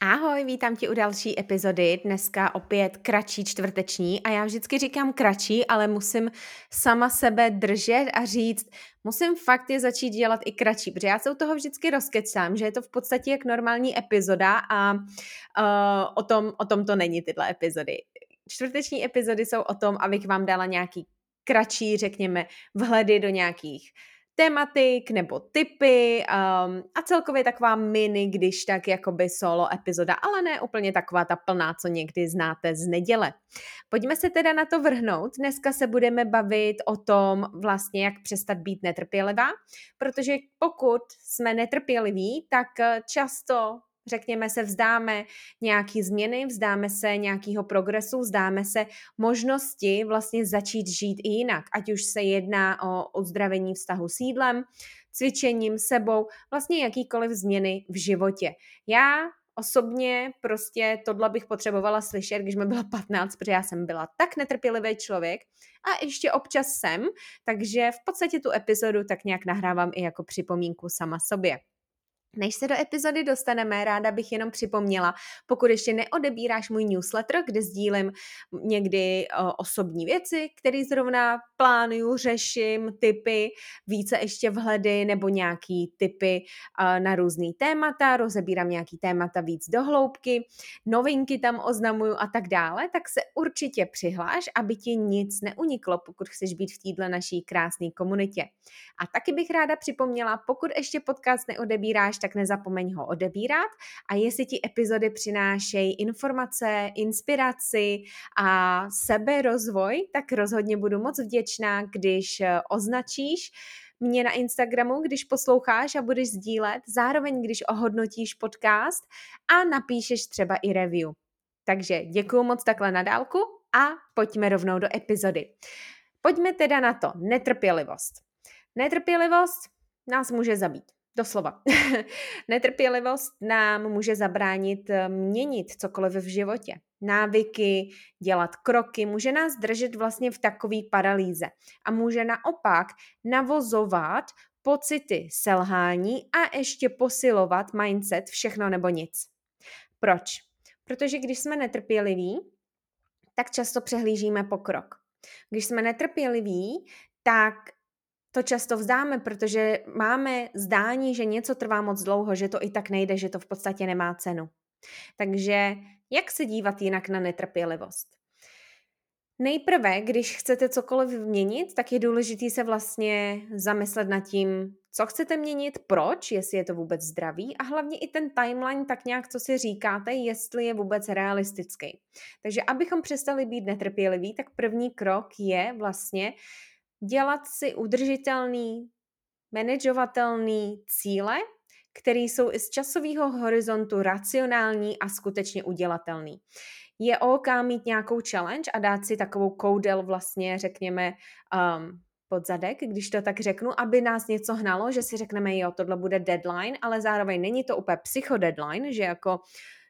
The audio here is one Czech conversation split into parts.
Ahoj, vítám tě u další epizody, dneska opět kratší čtvrteční a já vždycky říkám kratší, ale musím sama sebe držet a říct, musím fakt je začít dělat i kratší, protože já se u toho vždycky rozkecám, že je to v podstatě jak normální epizoda a uh, o, tom, o tom to není tyhle epizody. Čtvrteční epizody jsou o tom, abych vám dala nějaký kratší, řekněme, vhledy do nějakých tématik nebo typy um, a celkově taková mini, když tak jakoby solo epizoda, ale ne úplně taková ta plná, co někdy znáte z neděle. Pojďme se teda na to vrhnout. Dneska se budeme bavit o tom vlastně, jak přestat být netrpělivá, protože pokud jsme netrpěliví, tak často řekněme se, vzdáme nějaký změny, vzdáme se nějakého progresu, vzdáme se možnosti vlastně začít žít i jinak, ať už se jedná o uzdravení vztahu s jídlem, cvičením, sebou, vlastně jakýkoliv změny v životě. Já osobně prostě tohle bych potřebovala slyšet, když mi byla 15, protože já jsem byla tak netrpělivý člověk a ještě občas jsem, takže v podstatě tu epizodu tak nějak nahrávám i jako připomínku sama sobě. Než se do epizody dostaneme, ráda bych jenom připomněla, pokud ještě neodebíráš můj newsletter, kde sdílím někdy osobní věci, které zrovna plánuju, řeším, typy, více ještě vhledy nebo nějaký typy na různý témata, rozebírám nějaký témata víc do hloubky, novinky tam oznamuju a tak dále, tak se určitě přihláš, aby ti nic neuniklo, pokud chceš být v této naší krásné komunitě. A taky bych ráda připomněla, pokud ještě podcast neodebíráš, tak nezapomeň ho odebírat a jestli ti epizody přinášejí informace, inspiraci a seberozvoj, tak rozhodně budu moc vděčná, když eh, označíš mě na Instagramu, když posloucháš a budeš sdílet, zároveň když ohodnotíš podcast a napíšeš třeba i review. Takže děkuji moc takhle na dálku a pojďme rovnou do epizody. Pojďme teda na to, netrpělivost. Netrpělivost nás může zabít. Doslova. Netrpělivost nám může zabránit eh, měnit cokoliv v životě. Návyky, dělat kroky, může nás držet vlastně v takové paralýze. A může naopak navozovat pocity selhání a ještě posilovat mindset všechno nebo nic. Proč? Protože když jsme netrpěliví, tak často přehlížíme pokrok. Když jsme netrpěliví, tak to často vzdáme, protože máme zdání, že něco trvá moc dlouho, že to i tak nejde, že to v podstatě nemá cenu. Takže jak se dívat jinak na netrpělivost? Nejprve, když chcete cokoliv změnit, tak je důležité se vlastně zamyslet nad tím, co chcete měnit, proč, jestli je to vůbec zdravý a hlavně i ten timeline, tak nějak, co si říkáte, jestli je vůbec realistický. Takže abychom přestali být netrpěliví, tak první krok je vlastně dělat si udržitelný, manažovatelný cíle, které jsou i z časového horizontu racionální a skutečně udělatelný. Je OK mít nějakou challenge a dát si takovou koudel vlastně, řekněme, um, pod zadek, když to tak řeknu, aby nás něco hnalo, že si řekneme, jo, tohle bude deadline, ale zároveň není to úplně psychodeadline, že jako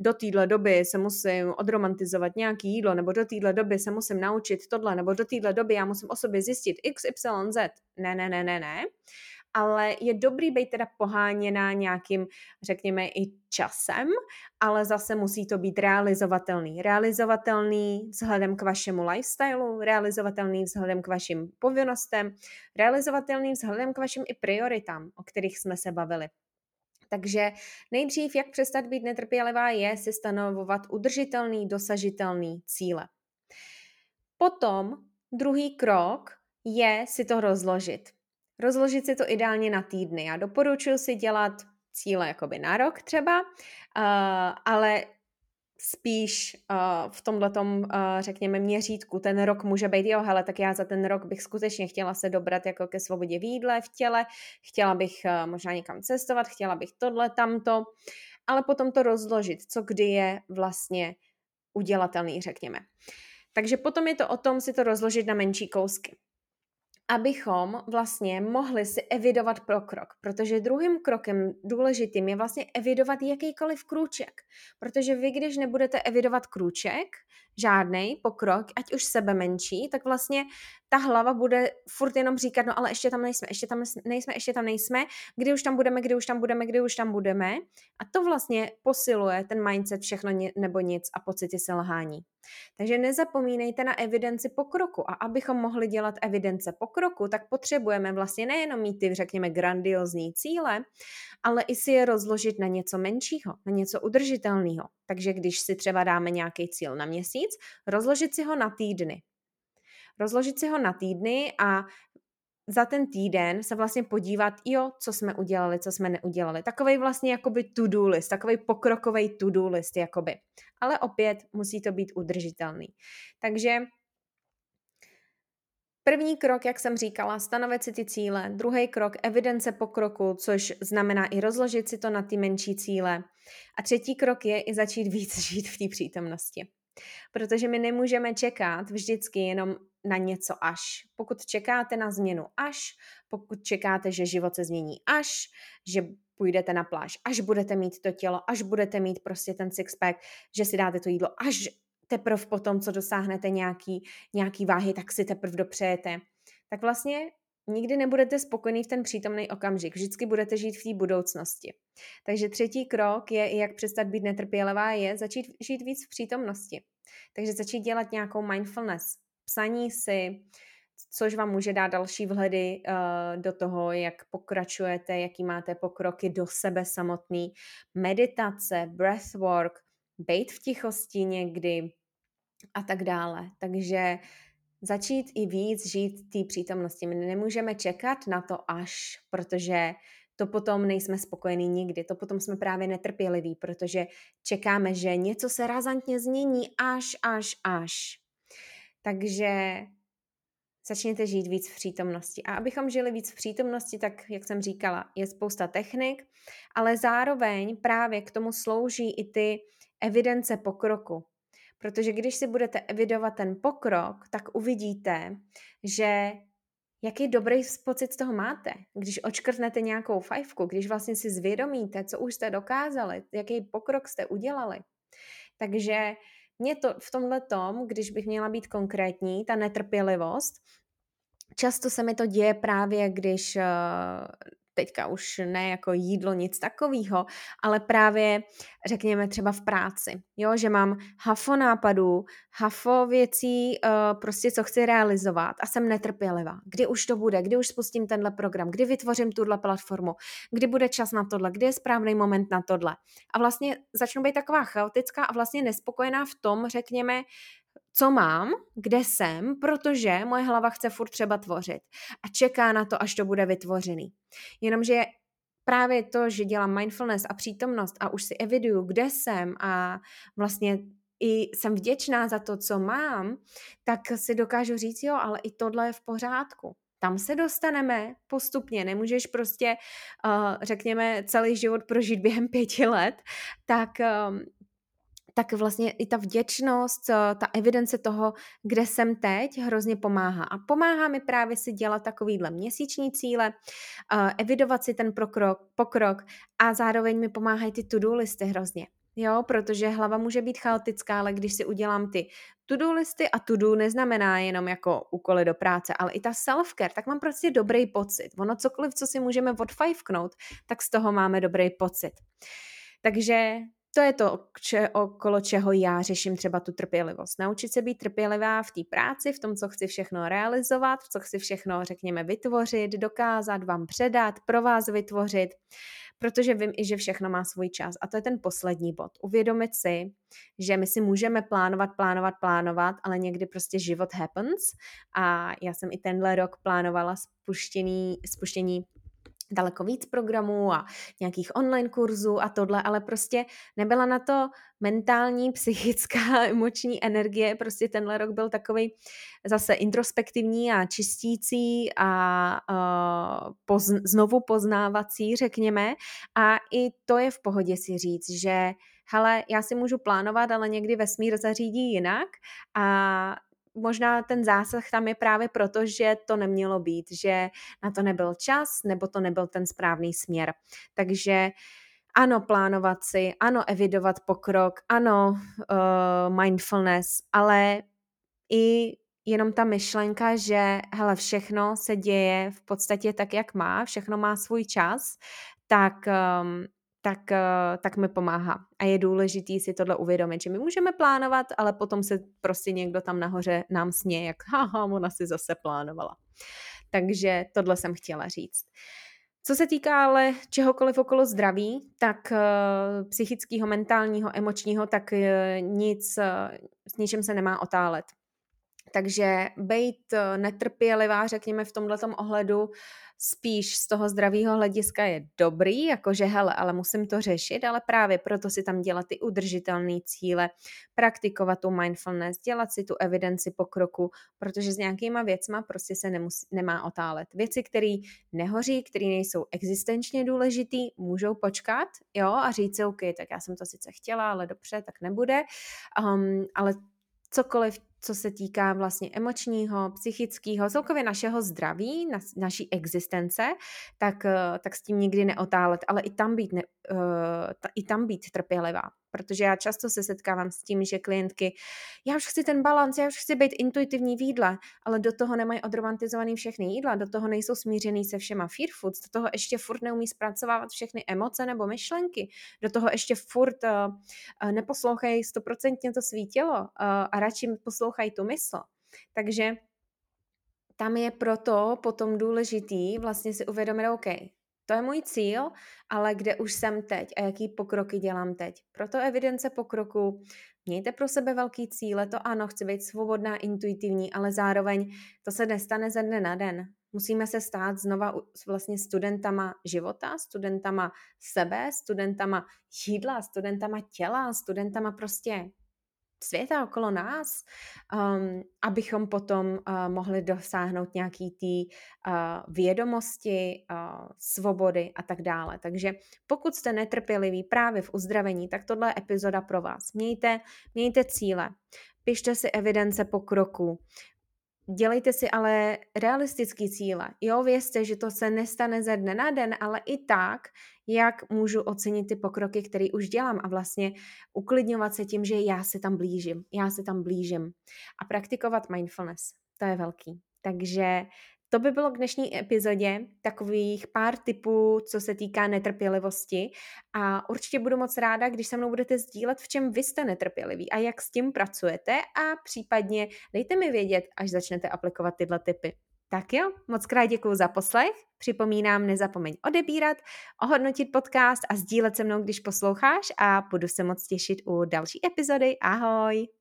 do téhle doby se musím odromantizovat nějaký jídlo, nebo do téhle doby se musím naučit tohle, nebo do téhle doby já musím o sobě zjistit X, Y, Z. Ne, ne, ne, ne, ne. Ale je dobrý být teda poháněná nějakým, řekněme, i časem, ale zase musí to být realizovatelný. Realizovatelný vzhledem k vašemu lifestylu, realizovatelný vzhledem k vašim povinnostem, realizovatelný vzhledem k vašim i prioritám, o kterých jsme se bavili. Takže nejdřív, jak přestat být netrpělivá, je si stanovovat udržitelný, dosažitelný cíle. Potom druhý krok je si to rozložit. Rozložit si to ideálně na týdny. Já doporučuji si dělat cíle jakoby na rok třeba, uh, ale spíš uh, v tomhle uh, řekněme, měřítku. Ten rok může být, jo, hele, tak já za ten rok bych skutečně chtěla se dobrat jako ke svobodě v jídle, v těle, chtěla bych uh, možná někam cestovat, chtěla bych tohle, tamto, ale potom to rozložit, co kdy je vlastně udělatelný, řekněme. Takže potom je to o tom si to rozložit na menší kousky. Abychom vlastně mohli si evidovat pokrok, protože druhým krokem důležitým je vlastně evidovat jakýkoliv krůček, protože vy, když nebudete evidovat krůček, žádný pokrok, ať už sebe menší, tak vlastně ta hlava bude furt jenom říkat, no ale ještě tam nejsme, ještě tam nejsme, ještě tam nejsme, kdy už tam budeme, kdy už tam budeme, kdy už tam budeme. A to vlastně posiluje ten mindset všechno nebo nic a pocity selhání. Takže nezapomínejte na evidenci pokroku a abychom mohli dělat evidence pokroku, tak potřebujeme vlastně nejenom mít ty, řekněme, grandiozní cíle, ale i si je rozložit na něco menšího, na něco udržitelného. Takže když si třeba dáme nějaký cíl na měsíc, rozložit si ho na týdny. Rozložit si ho na týdny a za ten týden se vlastně podívat, jo, co jsme udělali, co jsme neudělali. Takový vlastně jakoby to-do list, takový pokrokový to-do list jakoby. Ale opět musí to být udržitelný. Takže První krok, jak jsem říkala, stanovit si ty cíle. Druhý krok, evidence pokroku, což znamená i rozložit si to na ty menší cíle. A třetí krok je i začít víc žít v té přítomnosti. Protože my nemůžeme čekat vždycky jenom na něco až. Pokud čekáte na změnu až, pokud čekáte, že život se změní až, že půjdete na pláž, až budete mít to tělo, až budete mít prostě ten sixpack, že si dáte to jídlo, až teprve potom, co dosáhnete nějaký, nějaký váhy, tak si teprve dopřejete. Tak vlastně nikdy nebudete spokojení v ten přítomný okamžik. Vždycky budete žít v té budoucnosti. Takže třetí krok je, jak přestat být netrpělivá, je začít žít víc v přítomnosti. Takže začít dělat nějakou mindfulness, psaní si, což vám může dát další vhledy uh, do toho, jak pokračujete, jaký máte pokroky do sebe samotný, meditace, breathwork, být v tichosti někdy, a tak dále. Takže začít i víc žít té přítomnosti. My nemůžeme čekat na to až, protože to potom nejsme spokojení nikdy. To potom jsme právě netrpěliví, protože čekáme, že něco se razantně změní až, až, až. Takže začněte žít víc v přítomnosti. A abychom žili víc v přítomnosti, tak, jak jsem říkala, je spousta technik, ale zároveň právě k tomu slouží i ty evidence pokroku. Protože když si budete evidovat ten pokrok, tak uvidíte, že jaký dobrý pocit z toho máte. Když očkrtnete nějakou fajfku, když vlastně si zvědomíte, co už jste dokázali, jaký pokrok jste udělali. Takže mě to v tomhle tom, když bych měla být konkrétní, ta netrpělivost, často se mi to děje právě, když uh, teďka už ne jako jídlo, nic takového, ale právě řekněme třeba v práci, jo, že mám hafo nápadů, hafo věcí, uh, prostě co chci realizovat a jsem netrpělivá. Kdy už to bude, kdy už spustím tenhle program, kdy vytvořím tuhle platformu, kdy bude čas na tohle, kdy je správný moment na tohle. A vlastně začnu být taková chaotická a vlastně nespokojená v tom, řekněme, co mám, kde jsem, protože moje hlava chce furt třeba tvořit a čeká na to, až to bude vytvořený. Jenomže právě to, že dělám mindfulness a přítomnost a už si eviduju, kde jsem a vlastně i jsem vděčná za to, co mám, tak si dokážu říct, jo, ale i tohle je v pořádku. Tam se dostaneme postupně, nemůžeš prostě, uh, řekněme, celý život prožít během pěti let, tak um, tak vlastně i ta vděčnost, eh, ta evidence toho, kde jsem teď, hrozně pomáhá. A pomáhá mi právě si dělat takovýhle měsíční cíle, eh, evidovat si ten pokrok, pokrok a zároveň mi pomáhají ty to-do listy hrozně. Jo, protože hlava může být chaotická, ale když si udělám ty to-do listy a to-do neznamená jenom jako úkoly do práce, ale i ta self-care, tak mám prostě dobrý pocit. Ono cokoliv, co si můžeme odfajfknout, tak z toho máme dobrý pocit. Takže to je to, če, okolo čeho já řeším třeba tu trpělivost. Naučit se být trpělivá v té práci, v tom, co chci všechno realizovat, co chci všechno, řekněme, vytvořit, dokázat, vám předat, pro vás vytvořit, protože vím i, že všechno má svůj čas. A to je ten poslední bod. Uvědomit si, že my si můžeme plánovat, plánovat, plánovat, ale někdy prostě život happens. A já jsem i tenhle rok plánovala spuštění, spuštění daleko víc programů a nějakých online kurzů a tohle, ale prostě nebyla na to mentální, psychická, emoční energie. Prostě tenhle rok byl takový zase introspektivní a čistící a uh, poz, znovu poznávací, řekněme. A i to je v pohodě si říct, že hele, já si můžu plánovat, ale někdy vesmír zařídí jinak a možná ten zásah tam je právě proto, že to nemělo být, že na to nebyl čas, nebo to nebyl ten správný směr. Takže ano, plánovat si, ano, evidovat pokrok, ano, uh, mindfulness, ale i jenom ta myšlenka, že hele, všechno se děje v podstatě tak, jak má, všechno má svůj čas, tak um, tak, eh, tak mi pomáhá. A je důležitý si tohle uvědomit, že my můžeme plánovat, ale potom se prostě někdo tam nahoře nám sně, jak haha, ona si zase plánovala. Takže tohle jsem chtěla říct. Co se týká ale čehokoliv okolo zdraví, tak uh, psychického, mentálního, emočního, tak uh, nic, s ničím se nemá otálet. Takže být netrpělivá, řekněme v tomto ohledu, spíš z toho zdravého hlediska je dobrý, jakože hele, ale musím to řešit, ale právě proto si tam dělat ty udržitelné cíle, praktikovat tu mindfulness, dělat si tu evidenci pokroku, protože s nějakýma věcma prostě se nemusí, nemá otálet. Věci, které nehoří, které nejsou existenčně důležitý, můžou počkat, jo, a říct si, OK, tak já jsem to sice chtěla, ale dobře, tak nebude, um, ale cokoliv, co se týká vlastně emočního, psychického, celkově našeho zdraví, na, naší existence, tak, eh, tak s tím nikdy neotálet, ale i tam být, ne, uh, ta, i tam být trpělivá. Protože já často se setkávám s tím, že klientky, já už chci ten balans, já už chci být intuitivní v jídle, ale do toho nemají odromantizovaný všechny jídla, do toho nejsou smířený se všema fear foods, do toho ještě furt neumí zpracovávat všechny emoce nebo myšlenky, do toho ještě furt uh, neposlouchají stoprocentně to svý tělo uh, a radši poslouchají tu mysl. Takže tam je proto potom důležitý vlastně si uvědomit, OK, to je můj cíl, ale kde už jsem teď a jaký pokroky dělám teď. Proto evidence pokroku, mějte pro sebe velký cíle, to ano, chci být svobodná, intuitivní, ale zároveň to se nestane ze dne na den. Musíme se stát znova vlastně studentama života, studentama sebe, studentama jídla, studentama těla, studentama prostě světa okolo nás, um, abychom potom uh, mohli dosáhnout nějaký té uh, vědomosti, uh, svobody a tak dále. Takže pokud jste netrpěliví právě v uzdravení, tak tohle je epizoda pro vás. Mějte, mějte cíle, pište si evidence pokroku, Dělejte si ale realistický cíle. Jo, vězte, že to se nestane ze dne na den, ale i tak, jak můžu ocenit ty pokroky, které už dělám a vlastně uklidňovat se tím, že já se tam blížím, já se tam blížím. A praktikovat mindfulness, to je velký. Takže to by bylo k dnešní epizodě takových pár tipů, co se týká netrpělivosti a určitě budu moc ráda, když se mnou budete sdílet, v čem vy jste netrpěliví a jak s tím pracujete a případně dejte mi vědět, až začnete aplikovat tyhle typy. Tak jo, moc krát děkuji za poslech. Připomínám, nezapomeň odebírat, ohodnotit podcast a sdílet se mnou, když posloucháš a budu se moc těšit u další epizody. Ahoj!